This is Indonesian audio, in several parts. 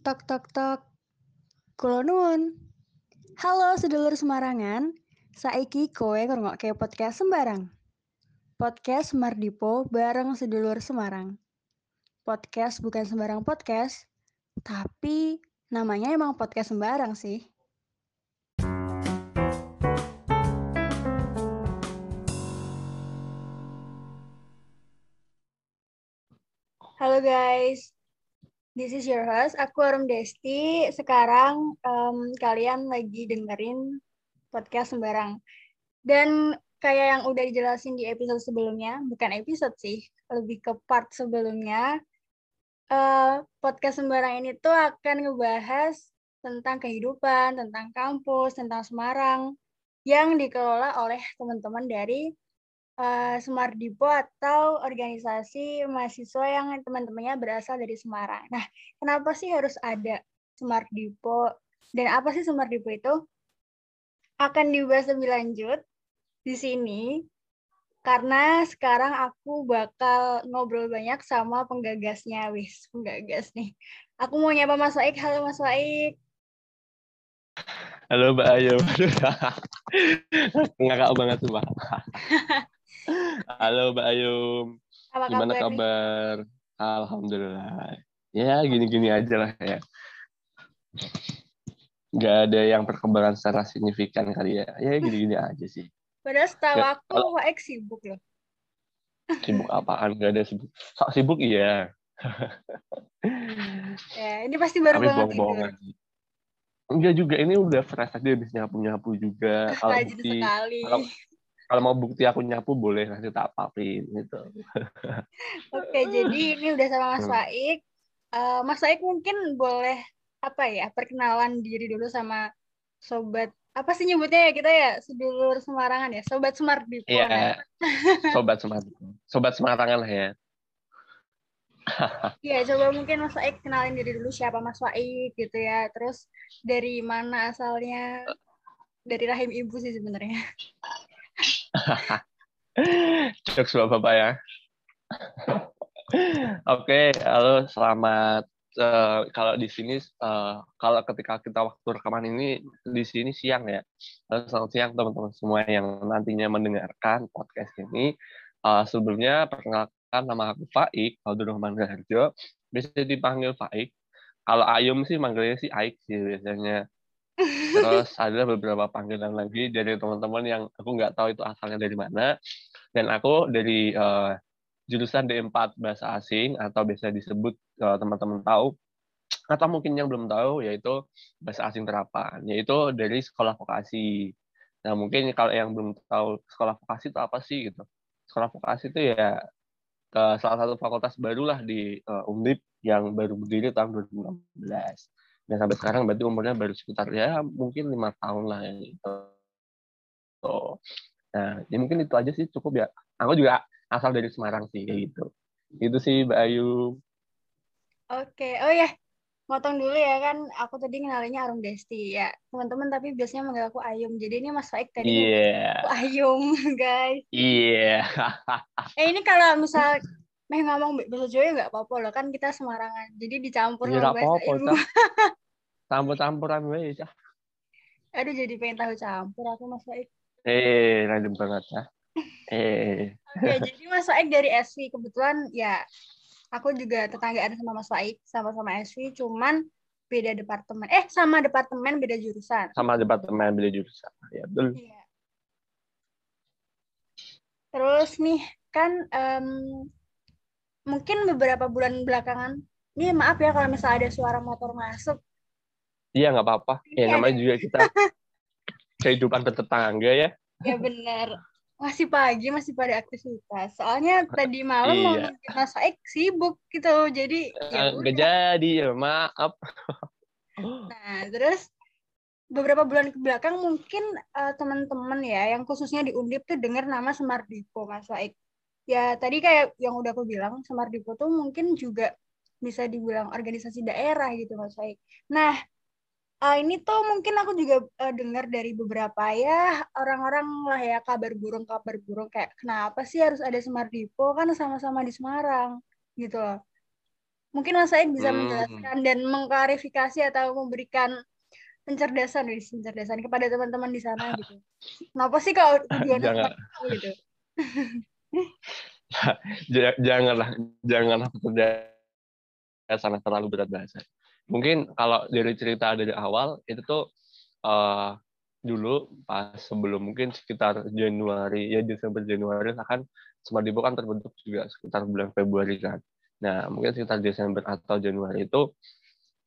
Tok tok tok. Kulo nuwun. Halo sedulur Semarangan. Saiki kowe ngrungokke podcast sembarang. Podcast Mardipo bareng sedulur Semarang. Podcast bukan sembarang podcast, tapi namanya emang podcast sembarang sih. Halo guys, this is your host. Aku Arum Desti. Sekarang em, kalian lagi dengerin podcast sembarang. Dan kayak yang udah dijelasin di episode sebelumnya, bukan episode sih, lebih ke part sebelumnya, eh, podcast sembarang ini tuh akan ngebahas tentang kehidupan, tentang kampus, tentang Semarang, yang dikelola oleh teman-teman dari eh, Semardipo atau organisasi mahasiswa yang teman-temannya berasal dari Semarang. Nah, kenapa sih harus ada Semardipo? Dan apa sih Semardipo itu? Akan dibahas lebih lanjut di sini karena sekarang aku bakal ngobrol banyak sama penggagasnya, wis penggagas nih. Aku mau nyapa Mas Waik. Halo Mas Waik. Halo Mbak Ayu. Ngakak banget tuh Mbak. Halo Mbak Ayu. Apa Gimana kabar kabar? Alhamdulillah. Ya gini-gini aja lah ya. Nggak ada yang perkembangan secara signifikan kali ya. Ya gini-gini aja sih. Padahal setahu Ya, aku kalau- sibuk loh. Sibuk apaan? Nggak ada sibuk. Sok sibuk iya. Ya, ini pasti baru Tapi banget sih. Enggak juga. Ini udah fresh tadi habis nyapu-nyapu juga. Kalau bukti, sekali. kalau- kalau mau bukti aku nyapu boleh nanti tak papin gitu. Oke, jadi ini udah sama Mas Hmm. Waik. Eh, Mas Waik mungkin boleh apa ya perkenalan diri dulu sama sobat apa sih nyebutnya ya kita ya sedulur Semarangan ya sobat Semardipo. nah. Iya, sobat Semarang. Sobat Semarangan lah ya. Iya, coba mungkin Mas Waik kenalin diri dulu siapa Mas Waik gitu ya. Terus dari mana asalnya? Dari rahim ibu sih sebenarnya. Jokes bapak ya. Oke, halo selamat. eh, kalau di sini, eh, kalau ketika kita waktu rekaman ini di sini siang ya. Halo, selamat siang teman-teman semua yang nantinya mendengarkan podcast ini. Eh, sebelumnya perkenalkan nama aku Faik, Abdul Rahman Raharjo. Bisa dipanggil Faik. Kalau Ayum sih manggilnya sih Aik sih biasanya. Terus ada beberapa panggilan lagi dari teman-teman yang aku nggak tahu itu asalnya dari mana. Dan aku dari eh, jurusan D4 Bahasa Asing atau biasa disebut eh, teman-teman tahu atau mungkin yang belum tahu yaitu Bahasa Asing Terapan, yaitu dari sekolah vokasi. Nah, mungkin kalau yang belum tahu sekolah vokasi itu apa sih gitu. Sekolah vokasi itu ya eh, salah satu fakultas barulah di eh, Undip yang baru berdiri tahun 2016 dan sampai sekarang berarti umurnya baru sekitar ya mungkin lima tahun lah ya gitu. Tuh. Nah, ya mungkin itu aja sih cukup ya. Aku juga asal dari Semarang sih kayak gitu. Itu sih Mbak Ayu. Oke, oh ya, motong dulu ya kan. Aku tadi kenalinya Arum Desti ya, teman-teman. Tapi biasanya manggil aku Ayum. Jadi ini Mas Waik tadi Iya. aku Ayum, guys. Iya. Eh ini kalau misal meh ngomong bahasa Jawa nggak apa-apa loh kan kita Semarangan. Jadi dicampur Ya sama bahasa apa-apa, ibu. Campur-campuran weh, Cak. Aduh jadi pengen tahu campur aku Mas Waik. Eh, random banget ya. Eh. Oke, jadi Mas Waik dari SV kebetulan ya aku juga tetanggaan sama Mas Waik sama-sama SV cuman beda departemen. Eh sama departemen beda jurusan. Sama departemen beda jurusan. Ya, betul. Iya. Terus nih kan em, mungkin beberapa bulan belakangan, ini maaf ya kalau misalnya ada suara motor masuk. Iya, nggak apa-apa. Ya, Iya, namanya juga kita kehidupan bertetangga ya. Ya benar. Masih pagi, masih pada aktivitas. Soalnya tadi malam mau Iya. nungguin Mas Aik sibuk gitu. Jadi ya Eh, udah. jadi, ya maaf. Nah, terus beberapa bulan ke belakang mungkin eh, teman-teman ya yang khususnya di Undip tuh dengar nama Semardipo Mas Waik. Ya tadi kayak yang udah aku bilang Semardipo tuh mungkin juga bisa dibilang organisasi daerah gitu Mas Waik. Nah, eh, ini tuh mungkin aku juga eh, dengar dari beberapa ya orang-orang lah ya kabar burung kabar burung kayak kenapa sih harus ada Semardipo kan sama-sama di Semarang gitu loh. Mungkin Mas Said bisa hmm. menjelaskan dan mengklarifikasi atau memberikan pencerdasan dari pencerdasan kepada teman-teman di sana gitu. Kenapa sih kalau tujuannya gitu? janganlah janganlah pencerdasan terlalu berat bahasa. Mungkin kalau dari cerita dari awal itu tuh uh, dulu pas sebelum mungkin sekitar Januari ya Desember Januari kan Smart Depot kan terbentuk juga sekitar bulan Februari kan. Nah mungkin sekitar Desember atau Januari itu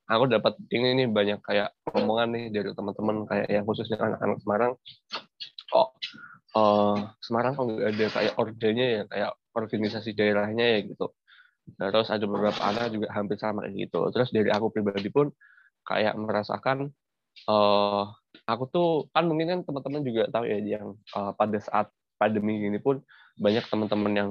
aku dapat ini nih banyak kayak omongan nih dari teman-teman kayak yang khususnya anak-anak Semarang kok uh, Semarang kok nggak ada kayak ordenya ya kayak organisasi daerahnya ya gitu. Terus ada beberapa anak juga hampir sama gitu. Terus dari aku pribadi pun kayak merasakan uh, aku tuh kan mungkin kan teman-teman juga tahu ya yang uh, pada saat pandemi ini pun banyak teman-teman yang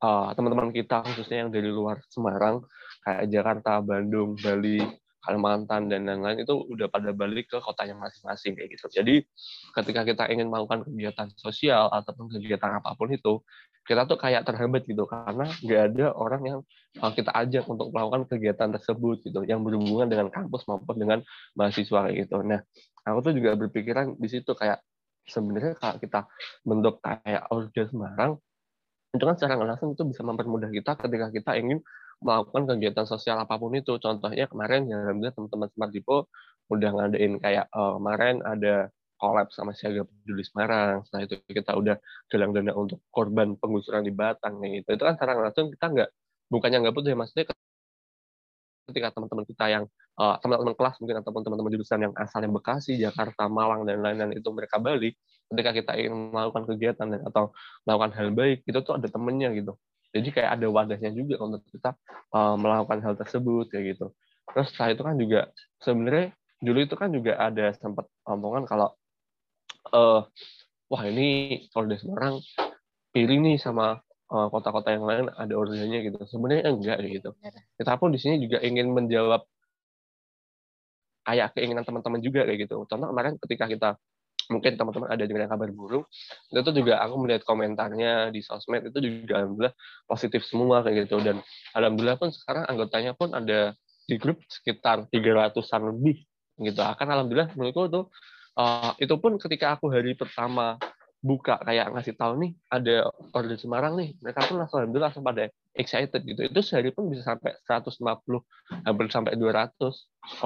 uh, teman-teman kita khususnya yang dari luar Semarang kayak Jakarta, Bandung, Bali Kalimantan dan lain-lain itu udah pada balik ke kotanya masing-masing kayak gitu. Jadi ketika kita ingin melakukan kegiatan sosial ataupun kegiatan apa pun itu, kita tuh kayak terhambat gitu karena nggak ada orang yang uh, kita ajak untuk melakukan kegiatan tersebut gitu yang berhubungan dengan kampus maupun dengan mahasiswa kayak gitu. Nah, aku tuh juga berpikiran di situ kayak sebenarnya kalau kita bentuk kayak Order Semarang itu kan secara langsung itu bisa mempermudah kita ketika kita ingin melakukan kegiatan sosial apa pun itu. Contohnya kemarin ya alhamdulillah teman-teman Smart Depot udah ngadain kayak uh, kemarin ada collab sama Siaga Peduli Semarang. Setelah itu kita udah galang dana untuk korban penggusuran di Batang kayak gitu. Itu kan secara langsung kita nggak bukannya nggak butuh ya maksudnya ketika teman-teman kita yang uh, teman-teman kelas mungkin ataupun teman-teman jurusan yang asalnya Bekasi, Jakarta, Malang dan lain-lain itu mereka balik ketika kita ingin melakukan kegiatan dan atau melakukan hal baik itu tuh ada temennya gitu jadi kayak ada wadahnya juga untuk kita uh, melakukan hal tersebut kayak gitu. Terus setelah itu kan juga sebenarnya dulu itu kan juga ada sempat omongan kalau uh, wah ini kalau di Semarang iri nih sama uh, kota-kota yang lain ada ordernya gitu. Sebenarnya enggak gitu. Kita pun di sini juga ingin menjawab kayak keinginan teman-teman juga kayak gitu. Contoh kemarin ketika kita mungkin teman-teman ada juga kabar burung itu juga aku melihat komentarnya di sosmed itu juga alhamdulillah positif semua kayak gitu. Dan alhamdulillah pun sekarang anggotanya pun ada di grup sekitar 300-an lebih gitu. Akan alhamdulillah menurutku tuh uh, itu pun ketika aku hari pertama buka kayak ngasih tahu nih ada order Semarang nih mereka pun langsung alhamdulillah langsung pada excited gitu. Itu sehari pun bisa sampai 150 hampir sampai 200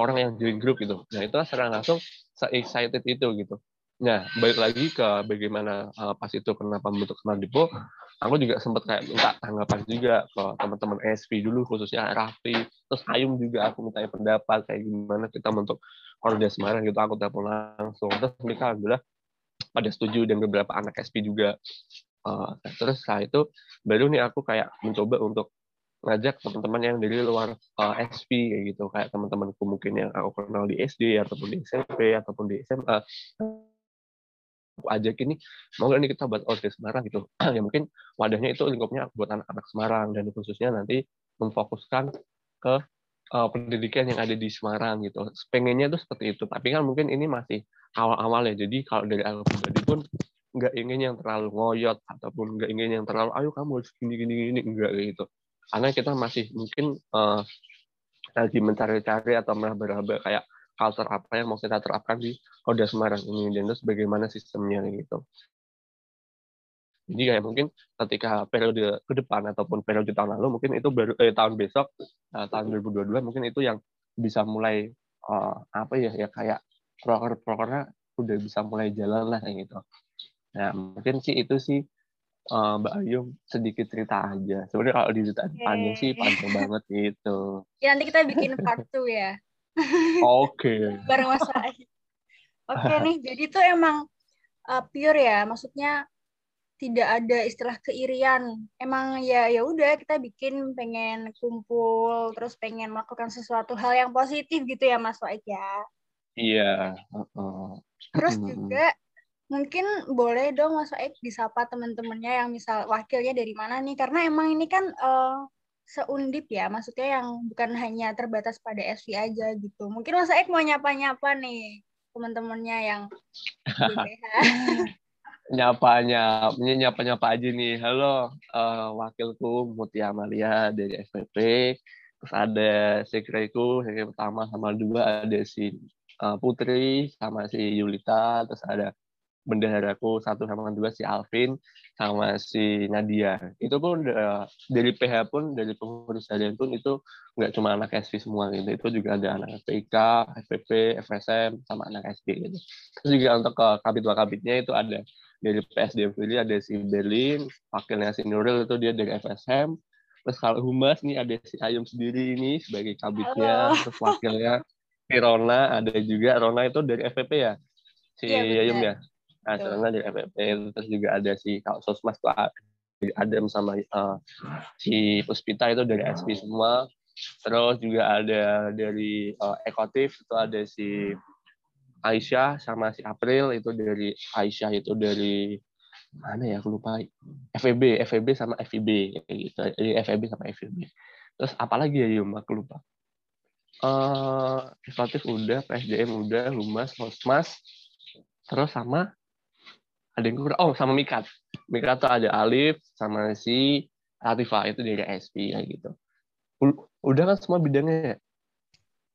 orang yang join grup gitu. Nah itu secara langsung excited itu gitu Nah, balik lagi ke bagaimana uh, pas itu kenapa membentuk Smart Depot, aku juga sempat kayak minta tanggapan juga ke teman-teman SP dulu, khususnya Raffi, terus Ayum juga aku minta pendapat kayak gimana kita membentuk Order Semarang gitu, aku telepon langsung. Terus mereka alhamdulillah pada setuju dan beberapa anak SP juga. Uh, terus setelah itu baru nih aku kayak mencoba untuk ngajak teman-teman yang dari luar uh, SP kayak gitu kayak teman-temanku mungkin yang aku kenal di SD ataupun di SMP ataupun di SMA aku ajak ini mau nih kita buat order Semarang gitu. Ya mungkin wadahnya itu lingkupnya buat anak-anak Semarang dan khususnya nanti memfokuskan ke uh, pendidikan yang ada di Semarang gitu. Pengennya tuh seperti itu. Tapi kan mungkin ini masih awal-awal ya. Jadi kalau dari aku pribadi pun nggak ingin yang terlalu ngoyot ataupun nggak ingin yang terlalu ayo kamu harus gini gini gini enggak gitu. Karena kita masih mungkin uh, lagi mencari-cari atau meraba-raba kayak culture apa yang mau kita terapkan di Oda Semarang ini dan terus bagaimana sistemnya gitu. Jadi kayak mungkin ketika periode ke depan ataupun periode tahun lalu mungkin itu baru eh, tahun besok uh, tahun 2022 mungkin itu yang bisa mulai uh, apa ya ya kayak proker-prokernya udah bisa mulai jalan lah kayak gitu. Nah mungkin sih itu sih uh, Mbak Ayu sedikit cerita aja. Sebenarnya kalau diceritain okay. panjang sih panjang banget gitu. Ya nanti kita bikin part 2 ya. Oke. Okay. Bareng Mas Oke okay, nih, jadi itu emang uh, pure ya, maksudnya tidak ada istilah keirian. Emang ya ya udah kita bikin pengen kumpul, terus pengen melakukan sesuatu hal yang positif gitu ya Mas Waik ya. Iya. Uh, Terus juga mungkin boleh dong Mas Waik disapa teman-temannya yang misal wakilnya dari mana nih? Karena emang ini kan uh, seundip ya, maksudnya yang bukan hanya terbatas pada SV aja gitu. Mungkin Mas Ek mau nyapa-nyapa nih teman-temannya yang nyapa-nyapa, nyapa-nyapa aja nih. Halo, uh, wakilku Mutia Amalia dari FPP. terus ada sekreku sekre pertama sama dua ada si uh, Putri sama si Yulita terus ada bendaharaku satu sama dua si Alvin sama si Nadia. Itu pun uh, dari PH pun dari pengurus harian pun itu nggak cuma anak SV semua gitu. Itu juga ada anak FPK, FPP, FSM sama anak SD gitu. Terus juga untuk ke kabit kabitnya itu ada dari PSDM sendiri ada si Berlin wakilnya si Nuril itu dia dari FSM terus kalau humas nih ada si Ayum sendiri ini sebagai kabitnya. Terus wakilnya si Rona ada juga. Rona itu dari FPP ya? Si ya, Ayum ya Nah, karena di FFP terus juga ada si kalau sosmas tuh Adam sama uh, si Puspita itu dari SP semua. Terus juga ada dari uh, Ekotif itu ada si Aisyah sama si April itu dari Aisyah itu dari mana ya aku lupa. FEB FEB sama FIB gitu. Jadi FEB sama FIB terus apalagi ya Yum? Aku lupa. Uh, Ekotif udah PSDM udah Humas Hosmas terus sama ada yang kurang. Oh sama Mikat Mikat tuh ada Alif sama si Latifa itu dari SP kayak gitu. Udah kan semua bidangnya ya?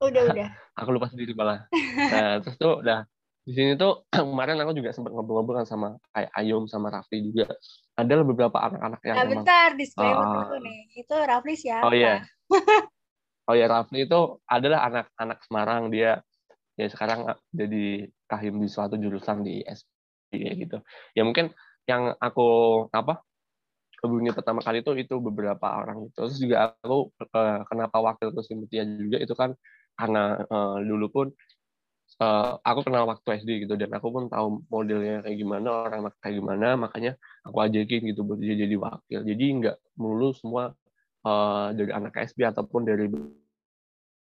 Udah udah. Aku lupa sendiri malah. Nah terus tuh udah. Di sini tuh kemarin aku juga sempat ngobrol-ngobrol kan sama kayak Ayum sama Rafli juga. Ada beberapa anak-anak yang nah, bentar disclaimer uh, dulu nih. Itu Rafli siapa? Oh iya. Oh iya Rafli itu adalah anak-anak Semarang. Dia ya sekarang jadi kahim di suatu jurusan di SP kayak gitu. Ya mungkin yang aku apa hubungi pertama kali itu itu beberapa orang itu terus juga aku uh, kenapa wakil ke Mutia juga itu kan karena uh, dulu pun uh, aku kenal waktu SD gitu. Dan aku pun tahu modelnya kayak gimana orang kayak gimana. Makanya aku ajakin gitu buat dia jadi wakil. Jadi nggak melulu semua uh, dari anak SB ataupun dari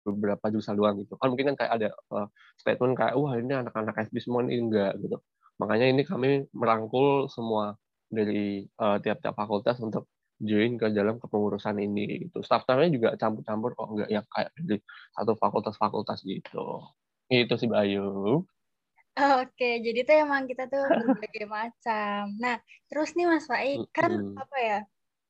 beberapa jurusan doang gitu. Kan mungkin kan kayak ada uh, statement kayak wah ini anak-anak SB semua ini enggak gitu Makanya ini kami merangkul semua dari uh, tiap-tiap fakultas untuk join ke dalam kepengurusan ini gitu. Staff-staffnya juga campur-campur kok enggak yang kayak dari satu fakultas-fakultas gitu. Itu sih Bayu. Oke, jadi tuh emang kita tuh berbagai macam. Nah, terus nih Mas Faik, kan hmm. apa ya?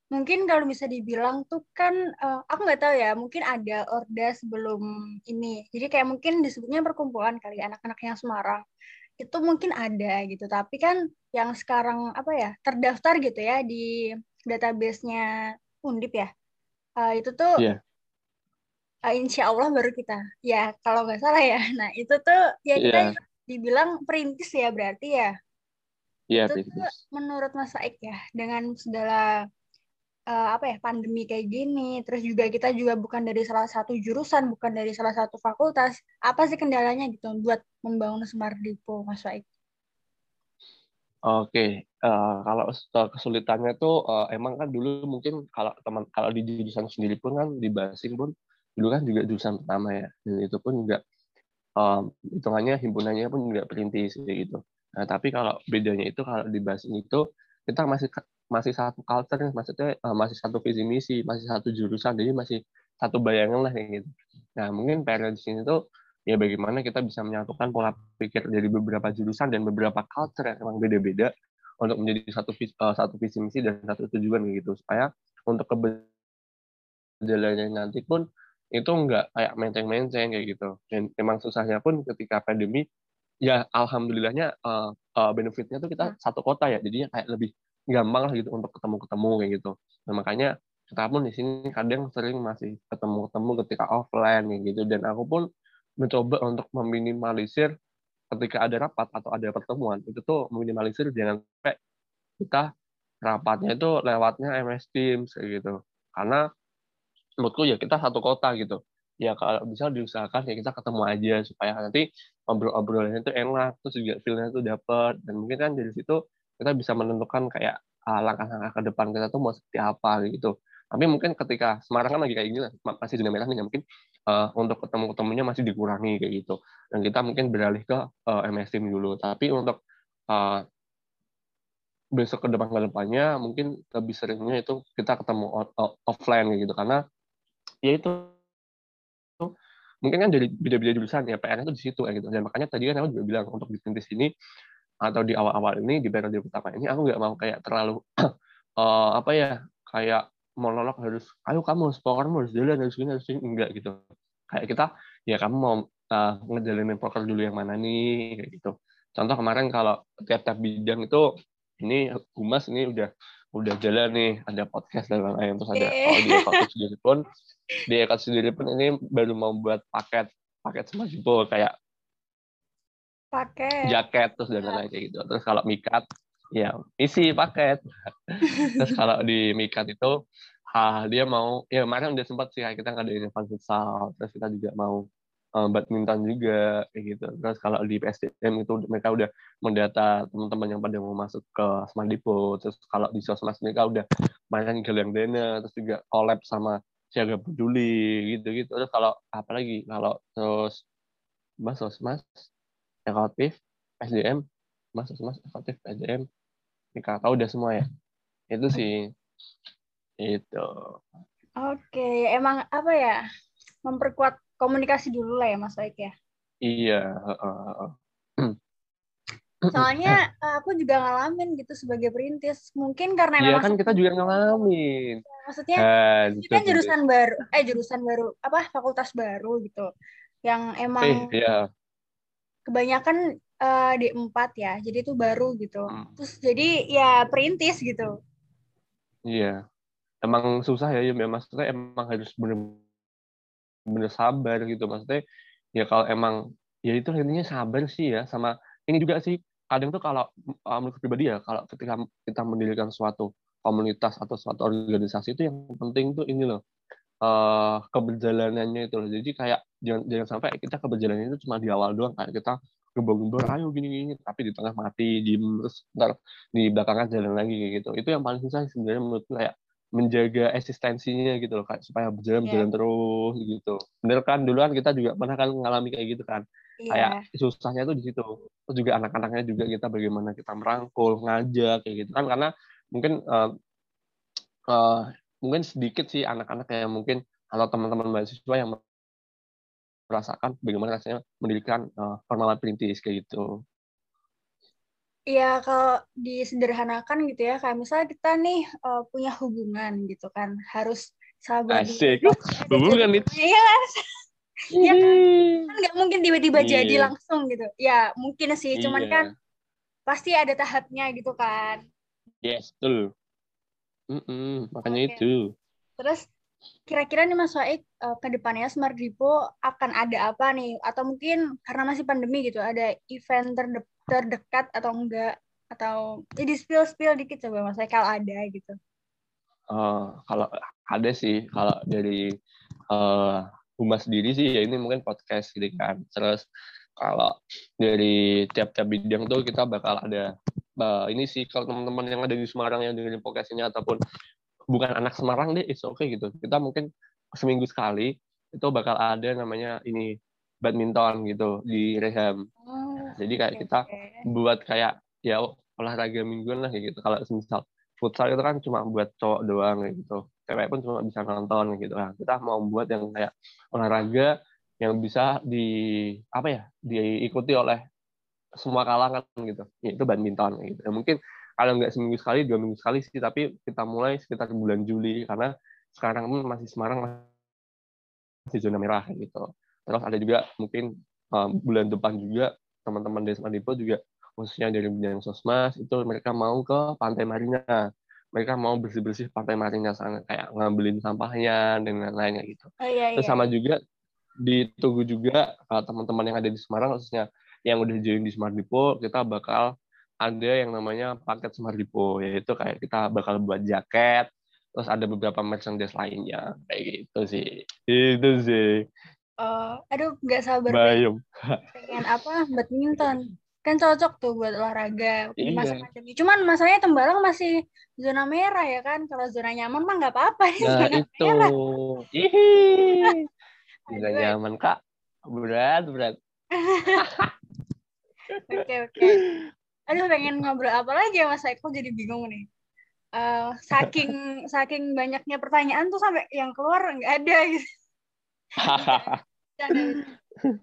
Mungkin kalau bisa dibilang tuh kan, uh, aku nggak tahu ya, mungkin ada orda sebelum ini. Jadi kayak mungkin disebutnya perkumpulan kali anak-anak yang Semarang itu mungkin ada gitu tapi kan yang sekarang apa ya terdaftar gitu ya di database-nya Undip ya uh, itu tuh yeah. Iya. uh, insya Allah baru kita ya kalau nggak salah ya nah itu tuh ya kita yeah. dibilang perintis ya berarti ya yeah, itu tuh menurut Mas Aik ya dengan segala uh, apa ya pandemi kayak gini terus juga kita juga bukan dari salah satu jurusan bukan dari salah satu fakultas apa sih kendalanya gitu buat membangun smart depot Mas Waik? Oke, uh, kalau kesulitannya tuh uh, emang kan dulu mungkin kalau teman kalau di jurusan sendiri pun kan di Basing pun dulu kan juga jurusan pertama ya dan itu pun juga um, hitungannya himpunannya pun juga perintis gitu. Nah tapi kalau bedanya itu kalau di Basing itu kita masih masih satu culture maksudnya uh, masih satu visi misi masih satu jurusan jadi masih satu bayangan lah kayak gitu. Nah mungkin PR di sini tuh ya bagaimana kita bisa menyatukan pola pikir dari beberapa jurusan dan beberapa culture yang memang beda-beda untuk menjadi satu uh, satu visi misi dan satu tujuan gitu. Supaya untuk keberjalanan nanti pun itu enggak kayak menceng-menceng kayak gitu. Dan memang susahnya pun ketika pandemi ya alhamdulillahnya uh, uh, benefitnya tuh kita satu kota ya jadinya kayak lebih gampang lah gitu untuk ketemu-ketemu kayak gitu. Nah, makanya kita pun di sini kadang sering masih ketemu-ketemu ketika offline kayak gitu dan aku pun mencoba untuk meminimalisir ketika ada rapat atau ada pertemuan itu tuh meminimalisir jangan sampai kita rapatnya itu lewatnya MS Teams kayak gitu. Karena menurutku ya kita satu kota gitu. Ya kalau bisa diusahakan ya kita ketemu aja supaya nanti ngobrol-obrolannya itu enak terus juga feel-nya itu dapat dan mungkin kan dari situ kita bisa menentukan kayak uh, langkah-langkah ke depan kita tuh mau seperti apa gitu. Tapi mungkin ketika Semarang kan lagi kayak gini masih zona merah nih, ya mungkin uh, untuk ketemu-ketemunya masih dikurangi kayak gitu. Dan kita mungkin beralih ke uh, MS Team dulu. Tapi untuk uh, besok ke depan ke depannya mungkin lebih seringnya itu kita ketemu offline gitu karena ya itu mungkin kan dari beda-beda jurusan ya PR itu di situ gitu dan makanya tadi kan aku juga bilang untuk bisnis ini atau di awal-awal ini di periode pertama ini aku nggak mau kayak terlalu uh, apa ya kayak monolog harus ayo kamu harus kamu harus jalan harus gini harus gini. Enggak gitu. Kayak kita ya kamu mau uh, ngejalanin poker dulu yang mana nih? Kayak gitu. Contoh kemarin kalau tiap-tiap bidang itu ini humas ini udah udah jalan nih ada podcast dan lain-lain. Terus ada oh di ekot sendiri pun di ekot sendiri pun ini baru mau buat paket paket semua jempol kayak paket. Jaket terus dan lain-lain kayak gitu. Terus kalau mikat ya isi paket. Terus kalau di mikat itu ah, dia mau ya kemarin udah sempat sih kita ngadain event futsal. Terus kita juga mau um, badminton juga kayak gitu. Terus kalau di PSDM itu mereka udah mendata teman-teman yang pada mau masuk ke Smart Depot terus kalau di sosmed mereka udah main galang dana terus juga collab sama siaga peduli gitu gitu terus kalau apalagi kalau terus mas sosmed ekolotif SDM mas mas ekolotif SDM nikah tahu udah semua ya? Itu sih. Itu. Oke emang apa ya? Memperkuat komunikasi dulu lah ya Mas Baik ya? Iya soalnya eh, aku juga ngalamin gitu sebagai perintis. Mungkin karena iya kan kita juga ngalamin. Maksudnya nah, kita kan jurusan baru eh jurusan baru apa fakultas baru gitu. Yang emang eh, iya. Kebanyakan uh, di empat ya jadi itu baru gitu. Hmm. terus jadi ya perintis gitu. Iya. Emang susah ya ya. Maksudnya emang harus bener-bener sabar gitu. Maksudnya ya kalau emang ya itu intinya sabar sih ya sama ini juga sih. Kadang tuh kalau uh, menurut pribadi ya kalau ketika kita mendirikan suatu komunitas atau suatu organisasi itu yang penting tuh ini loh uh, keberjalanannya itu loh. Jadi kayak jangan jangan sampai kita keberjalanannya itu cuma di awal doang kayak kita gembor-gembor ayo gini gini tapi di tengah mati di terus ntar di belakangan jalan lagi kayak gitu. Itu yang paling susah sebenarnya menurut kayak menjaga eksistensinya gitu loh kayak supaya berjalan yeah. berjalan terus gitu. Bener kan? Duluan kita juga pernah kan mengalami kayak gitu kan. Yeah. kayak susahnya tuh di situ. Terus juga anak-anaknya juga kita bagaimana kita merangkul ngajak kayak gitu kan. Karena mungkin uh, uh, mungkin sedikit sih anak-anak yang mungkin atau teman-teman mahasiswa yang merasakan bagaimana rasanya mendirikan uh, formal perintis kayak gitu. Iya, kalau disederhanakan gitu ya, kayak misalnya kita nih uh, punya hubungan gitu kan, harus sabar. Asik, hubungan itu. Iya kan? ya kan, nggak mungkin tiba-tiba iya. jadi langsung gitu. Ya mungkin sih, cuman iya. kan pasti ada tahapnya gitu kan. Yes, betul. Mm -mm, makanya okay. itu. Terus kira-kira nih Mas Waik uh, ke depannya Smart Depot akan ada apa nih? Atau mungkin karena masih pandemi gitu, ada event terde terdekat atau enggak? Atau jadi spill-spill dikit coba Mas Waik kalau ada gitu. Uh, kalau ada sih, kalau dari uh, Humas sendiri sih ya ini mungkin podcast gitu kan. Terus kalau dari tiap-tiap bidang tuh kita bakal ada uh, ini sih kalau teman-teman yang ada di Semarang yang dengerin podcastnya ataupun bukan anak Semarang deh, it's okay gitu. Kita mungkin seminggu sekali itu bakal ada namanya ini badminton gitu di Reham. Oh, Jadi kayak okay, kita buat kayak ya olahraga mingguan lah kayak gitu. Kalau misal futsal itu kan cuma buat cowok doang kayak gitu. Cewek pun cuma bisa nonton gitu. Nah, kita mau buat yang kayak olahraga yang bisa di apa ya diikuti oleh semua kalangan gitu. Itu badminton gitu. Ya, mungkin kalau nggak seminggu sekali dua minggu sekali sih tapi kita mulai sekitar bulan Juli karena sekarang pun masih Semarang masih zona merah gitu terus ada juga mungkin uh, bulan depan juga teman-teman Desma Depo juga khususnya dari bidang sosmas itu mereka mau ke Pantai Marina mereka mau bersih-bersih Pantai Marina sana kayak ngambilin sampahnya dan lain-lainnya gitu oh, iya, iya. terus sama juga ditunggu juga uh, teman-teman yang ada di Semarang khususnya yang udah join di Smart Depot kita bakal ada yang namanya paket Smart Depot yaitu kayak kita bakal buat jaket terus ada beberapa merchandise lainnya kayak gitu sih. Itu sih. Uh, aduh nggak sabar Bayum. pengen apa? Badminton kan cocok tuh buat olahraga iya. masa pandemi cuman masalahnya Tembalang masih zona merah ya kan? Kalau zona nyaman mah nggak apa-apa nah zona itu. zona nyaman kak. Berat berat oke oke. Aduh pengen ngobrol apa lagi ya Mas? Eko jadi bingung nih. Uh, saking saking banyaknya pertanyaan tuh sampai yang keluar nggak ada gitu.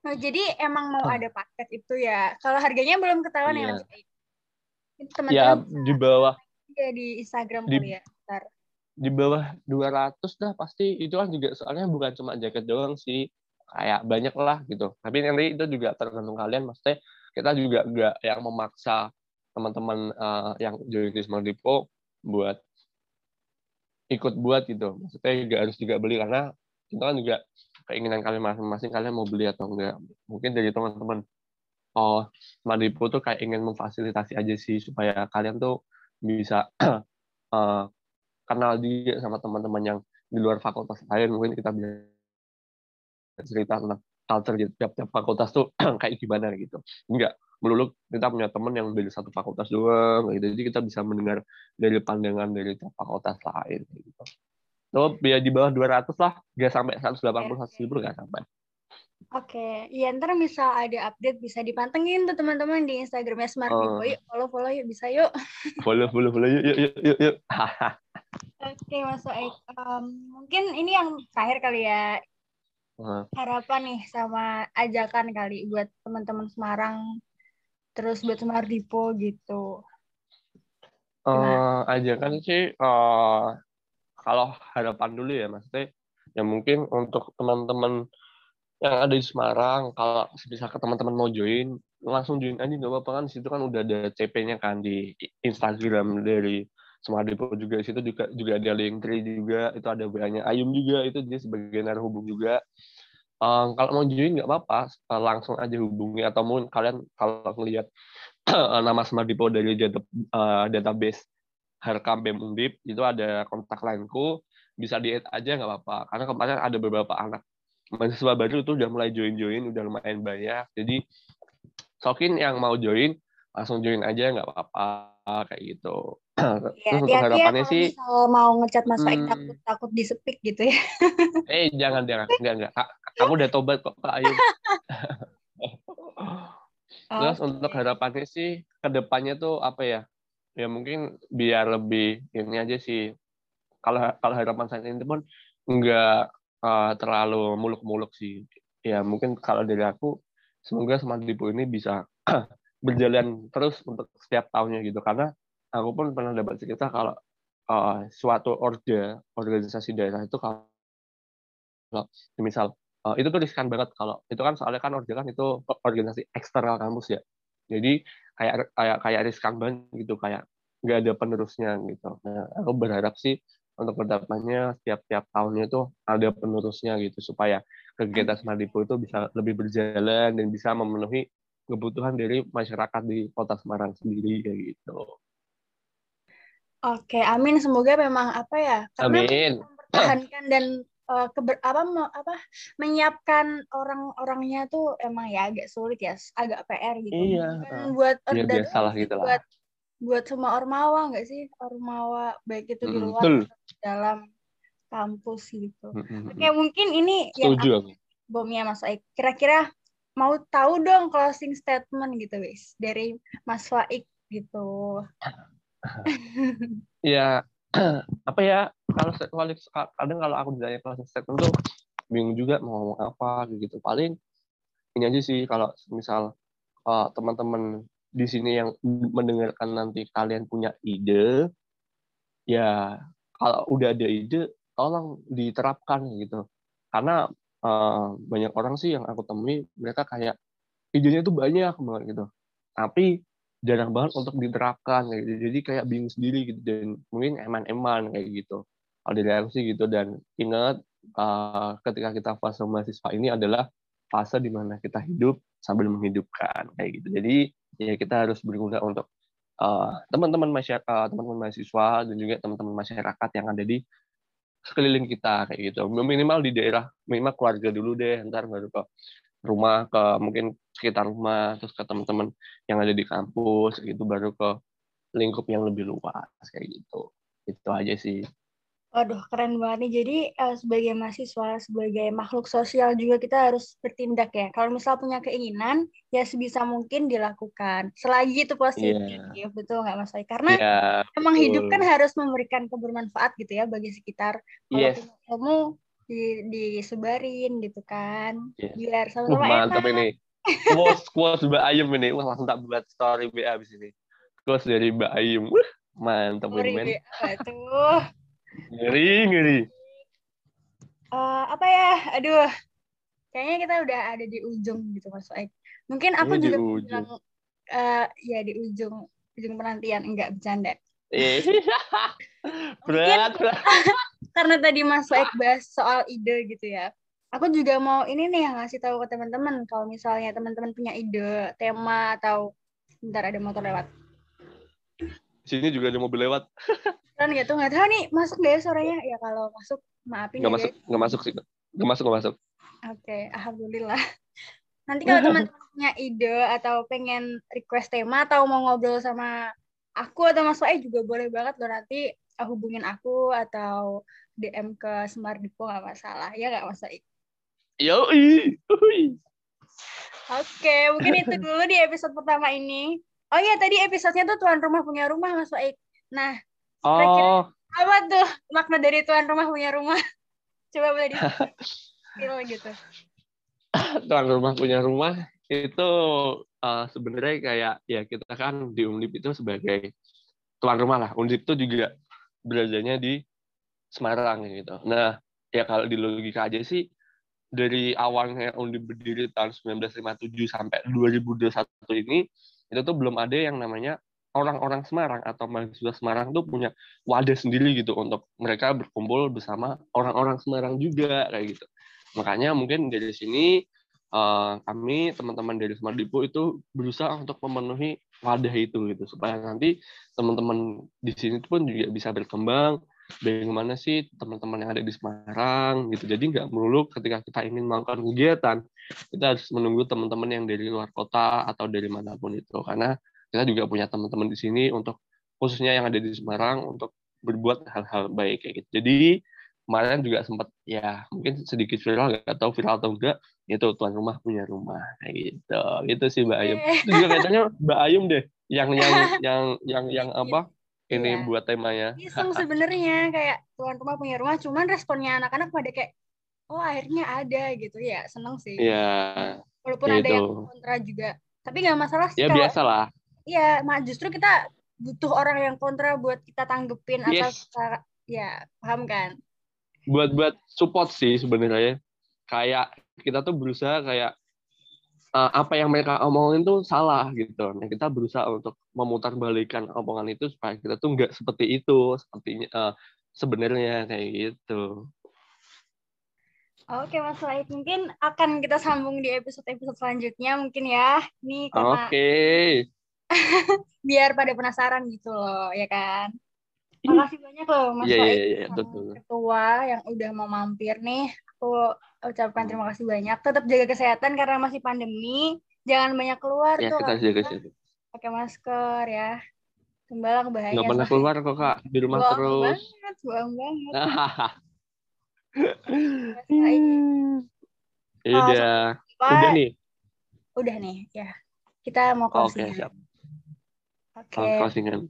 Nah, jadi emang mau ada paket itu ya. Kalau harganya belum ketahuan ya, iya. ya Mas teman-teman ya di bawah. ya di Instagram di, kali ya ntar di bawah 200 dah pasti. Itu kan juga soalnya bukan cuma jaket doang sih kayak banyak lah gitu. Tapi nanti itu juga tergantung kalian maksudnya kita juga nggak yang memaksa teman-teman uh, yang join di Smart Depot buat ikut buat gitu. Maksudnya nggak harus juga beli karena itu kan juga keinginan kalian masing-masing kalian mau beli atau enggak. Mungkin dari teman-teman oh Smart Depot tuh kayak ingin memfasilitasi aja sih supaya kalian tuh bisa uh, kenal dia sama teman-teman yang di luar fakultas lain. Mungkin kita bisa cerita tentang culture gitu tiap-tiap fakultas tuh kayak gimana gitu enggak melulu kita punya teman yang dari satu fakultas doang gitu jadi kita bisa mendengar dari pandangan dari tiap fakultas lain gitu so biar di bawah 200 lah gak sampai 180 190 gak sampai Oke, iya ntar misal ada update bisa dipantengin tuh teman-teman di Instagramnya Smart oh. Yuk follow follow yuk bisa yuk. Follow follow follow yuk yuk yuk yuk. yuk. Oke Mas Oek, um, mungkin ini yang terakhir kali ya. Uh. Harapan nih sama ajakan kali buat teman-teman Semarang, terus buat Smart Depot gitu. Uh, ajakan sih, uh, kalau harapan dulu ya maksudnya, ya mungkin untuk teman-teman yang ada di Semarang kalau bisa ke teman-teman mau join langsung join aja nggak apa-apa kan situ kan udah ada CP-nya kan di Instagram dari Smart Depot juga situ juga juga ada link tree juga itu ada banyak Ayum juga itu dia sebagai narhubung juga um, kalau mau join nggak apa-apa langsung aja hubungi atau mungkin kalian kalau ngelihat nama Smart Depot dari uh, database Harkam BEM Undip itu ada kontak lainku bisa di aja nggak apa-apa karena kemarin ada beberapa anak mahasiswa baru itu udah mulai join-join, udah lumayan banyak. Jadi sokin yang mau join langsung join aja nggak apa-apa kayak gitu. Ya, Terus untuk harapannya ya, sih mau ngecat Mas hmm, takut takut disepik gitu ya. eh jangan jangan enggak enggak. Kamu udah tobat kok Kak Ayu. Terus okay. untuk harapannya sih ke depannya tuh apa ya? Ya mungkin biar lebih ini aja sih. Kalau kalau harapan saya ini pun enggak uh, terlalu muluk-muluk sih. Ya mungkin kalau dari aku semoga Smart Depot ini bisa berjalan terus untuk setiap tahunnya gitu karena aku pun pernah dapat cerita kalau uh, suatu orde organisasi daerah itu kalau, misal uh, itu tuh riskan banget kalau itu kan soalnya kan orde kan itu organisasi eksternal kampus ya jadi kayak kayak kayak riskan banget gitu kayak nggak ada penerusnya gitu nah aku berharap sih untuk ke depannya setiap-tiap tahunnya itu ada penerusnya gitu supaya kegiatan Smart Depot itu bisa lebih berjalan dan bisa memenuhi kebutuhan dari masyarakat di Kota Semarang sendiri kayak gitu. Oke, amin. Semoga memang apa ya? Karena amin. Mempertahankan dan uh, keber, apa apa menyiapkan orang-orangnya tuh emang ya agak sulit ya, agak PR gitu. Iya. Dan buat iya, biasalah gitu lah. Buat buat semua ormawa nggak sih ormawa baik itu di luar atau dalam kampus gitu. Mm-hmm. Oke mungkin ini Setuju yang aku. bomnya Mas Aik. Kira-kira mau tahu dong closing statement gitu wis dari Mas Faik gitu. ya apa ya kalau kadang kalau aku ditanya closing statement tuh bingung juga mau ngomong apa gitu. Paling ini aja sih kalau misal uh, teman-teman di sini yang mendengarkan nanti kalian punya ide, ya kalau udah ada ide, tolong diterapkan gitu. Karena uh, banyak orang sih yang aku temui, mereka kayak idenya tuh banyak banget gitu. Tapi jarang banget untuk diterapkan gitu. Jadi kayak bingung sendiri gitu dan mungkin eman-eman kayak gitu. Kalau dari sih gitu dan ingat uh, ketika kita fase mahasiswa ini adalah fase di mana kita hidup sambil menghidupkan kayak gitu. Jadi ya kita harus berguna untuk uh, teman-teman masyarakat, uh, teman-teman mahasiswa dan juga teman-teman masyarakat yang ada di sekeliling kita kayak gitu. Minimal di daerah, minimal keluarga dulu deh, ntar baru ke rumah, ke mungkin sekitar rumah, terus ke teman-teman yang ada di kampus, gitu baru ke lingkup yang lebih luas kayak gitu. Itu aja sih. Waduh, keren banget nih. Jadi uh, sebagai mahasiswa, sebagai makhluk sosial juga kita harus bertindak ya. Kalau misal punya keinginan, ya sebisa mungkin dilakukan. Selagi itu positif, yeah. betul nggak Mas Karena yeah, emang betul. hidup kan harus memberikan kebermanfaat gitu ya bagi sekitar. Kalau yes. kamu di, disebarin gitu kan, yeah. biar sama-sama uh, Mantap enak. ini. Quotes, quotes Mbak Ayem ini. Wah, langsung tak buat story BA abis ini. Quotes dari Mbak Ayem. Wah, mantap ini, men. Tuh Ngeri, ngeri. Uh, apa ya? Aduh, kayaknya kita udah ada di ujung gitu Mas Aik. Mungkin aku Ini di juga ujung. bilang uh, ya di ujung ujung penantian enggak bercanda. Eh, berat, berat. Karena tadi Mas Aik bahas soal ide gitu ya. Aku juga mau ini nih yang ngasih tahu ke teman-teman kalau misalnya teman-teman punya ide, tema atau bentar ada motor lewat. Sini juga ada mobil lewat. Kan gitu nggak tahu nih masuk deh suaranya. Ya kalau masuk maafin Nggak ya masuk, nggak masuk sih. Nggak masuk, nggak masuk. Oke, alhamdulillah. Nanti kalau teman-teman punya ide atau pengen request tema atau mau ngobrol sama aku atau Mas Wae juga boleh banget loh nanti hubungin aku atau DM ke Semar Dipo nggak masalah ya nggak Mas Wae? Yoi. Ui. Oke, mungkin itu dulu di episode pertama ini. Oh iya, tadi episodenya tuh tuan rumah punya rumah Mas Wae. Nah, Oh, apa tuh makna dari tuan rumah punya rumah? Coba boleh di gitu. tuan rumah punya rumah itu uh, sebenarnya kayak ya kita kan di Undip itu sebagai tuan rumah lah. Undip itu juga beradanya di Semarang gitu. Nah, ya kalau di logika aja sih dari awalnya Undip berdiri tahun 1957 sampai 2021 ini itu tuh belum ada yang namanya orang-orang Semarang atau mahasiswa Semarang tuh punya wadah sendiri gitu untuk mereka berkumpul bersama orang-orang Semarang juga kayak gitu. Makanya mungkin dari sini uh, kami teman-teman dari Smart Depot itu berusaha untuk memenuhi wadah itu gitu supaya nanti teman-teman di sini pun juga bisa berkembang bagaimana sih teman-teman yang ada di Semarang gitu. Jadi nggak melulu ketika kita ingin melakukan kegiatan kita harus menunggu teman-teman yang dari luar kota atau dari mana pun itu karena kita juga punya teman-teman di sini untuk khususnya yang ada di Semarang untuk berbuat hal-hal baik kayak gitu. Jadi kemarin juga sempat ya mungkin sedikit viral nggak tahu viral atau enggak itu tuan rumah punya rumah kayak gitu. Itu sih Mbak Ayum. Itu juga kayaknya Mbak Ayum deh yang yang yang yang yang apa ini Iya. buat temanya. Iseng sebenarnya kayak tuan rumah punya rumah, cuman responnya anak-anak pada kayak oh akhirnya ada gitu. Ya seneng sih. ya Walaupun ya ada yang kontra juga, tapi nggak masalah sih ya kalau biasa lah iya, mak justru kita butuh orang yang kontra buat kita tanggepin atau Yes. kita ya paham kan? Buat buat support sih sebenarnya kayak kita tuh berusaha kayak uh, apa yang mereka omongin tuh salah gitu. Nah kita berusaha untuk memutarbalikan omongan itu supaya kita tuh nggak seperti itu sepertinya uh, sebenarnya kayak gitu. Oke Mas Wahid, mungkin akan kita sambung di episode-episode selanjutnya mungkin ya. Ini karena Oke, biar pada penasaran gitu loh, ya kan? Makasih banyak loh Mas Iya, iya, Wahid iya, iya, sama betul. ketua yang udah mau mampir nih. Aku ucapkan terima kasih banyak. Tetap jaga kesehatan karena masih pandemi. Jangan banyak keluar ya tuh. kita jaga sih. Pakai masker ya. Tembalang bahaya. Nggak pernah keluar kok kak di rumah Bohong terus. banget, bohong banget. Ya udah, Pak, udah nih. udah nih, ya. Kita mau Oke, closing. siap. Oke. Kalau closingan.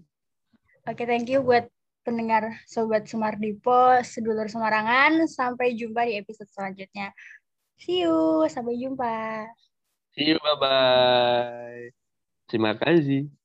Oke, thank you buat pendengar Sobat Semar Dipo, sedulur Semarangan. Sampai jumpa di episode selanjutnya. See you, sampai jumpa. See you, bye bye. Terima kasih.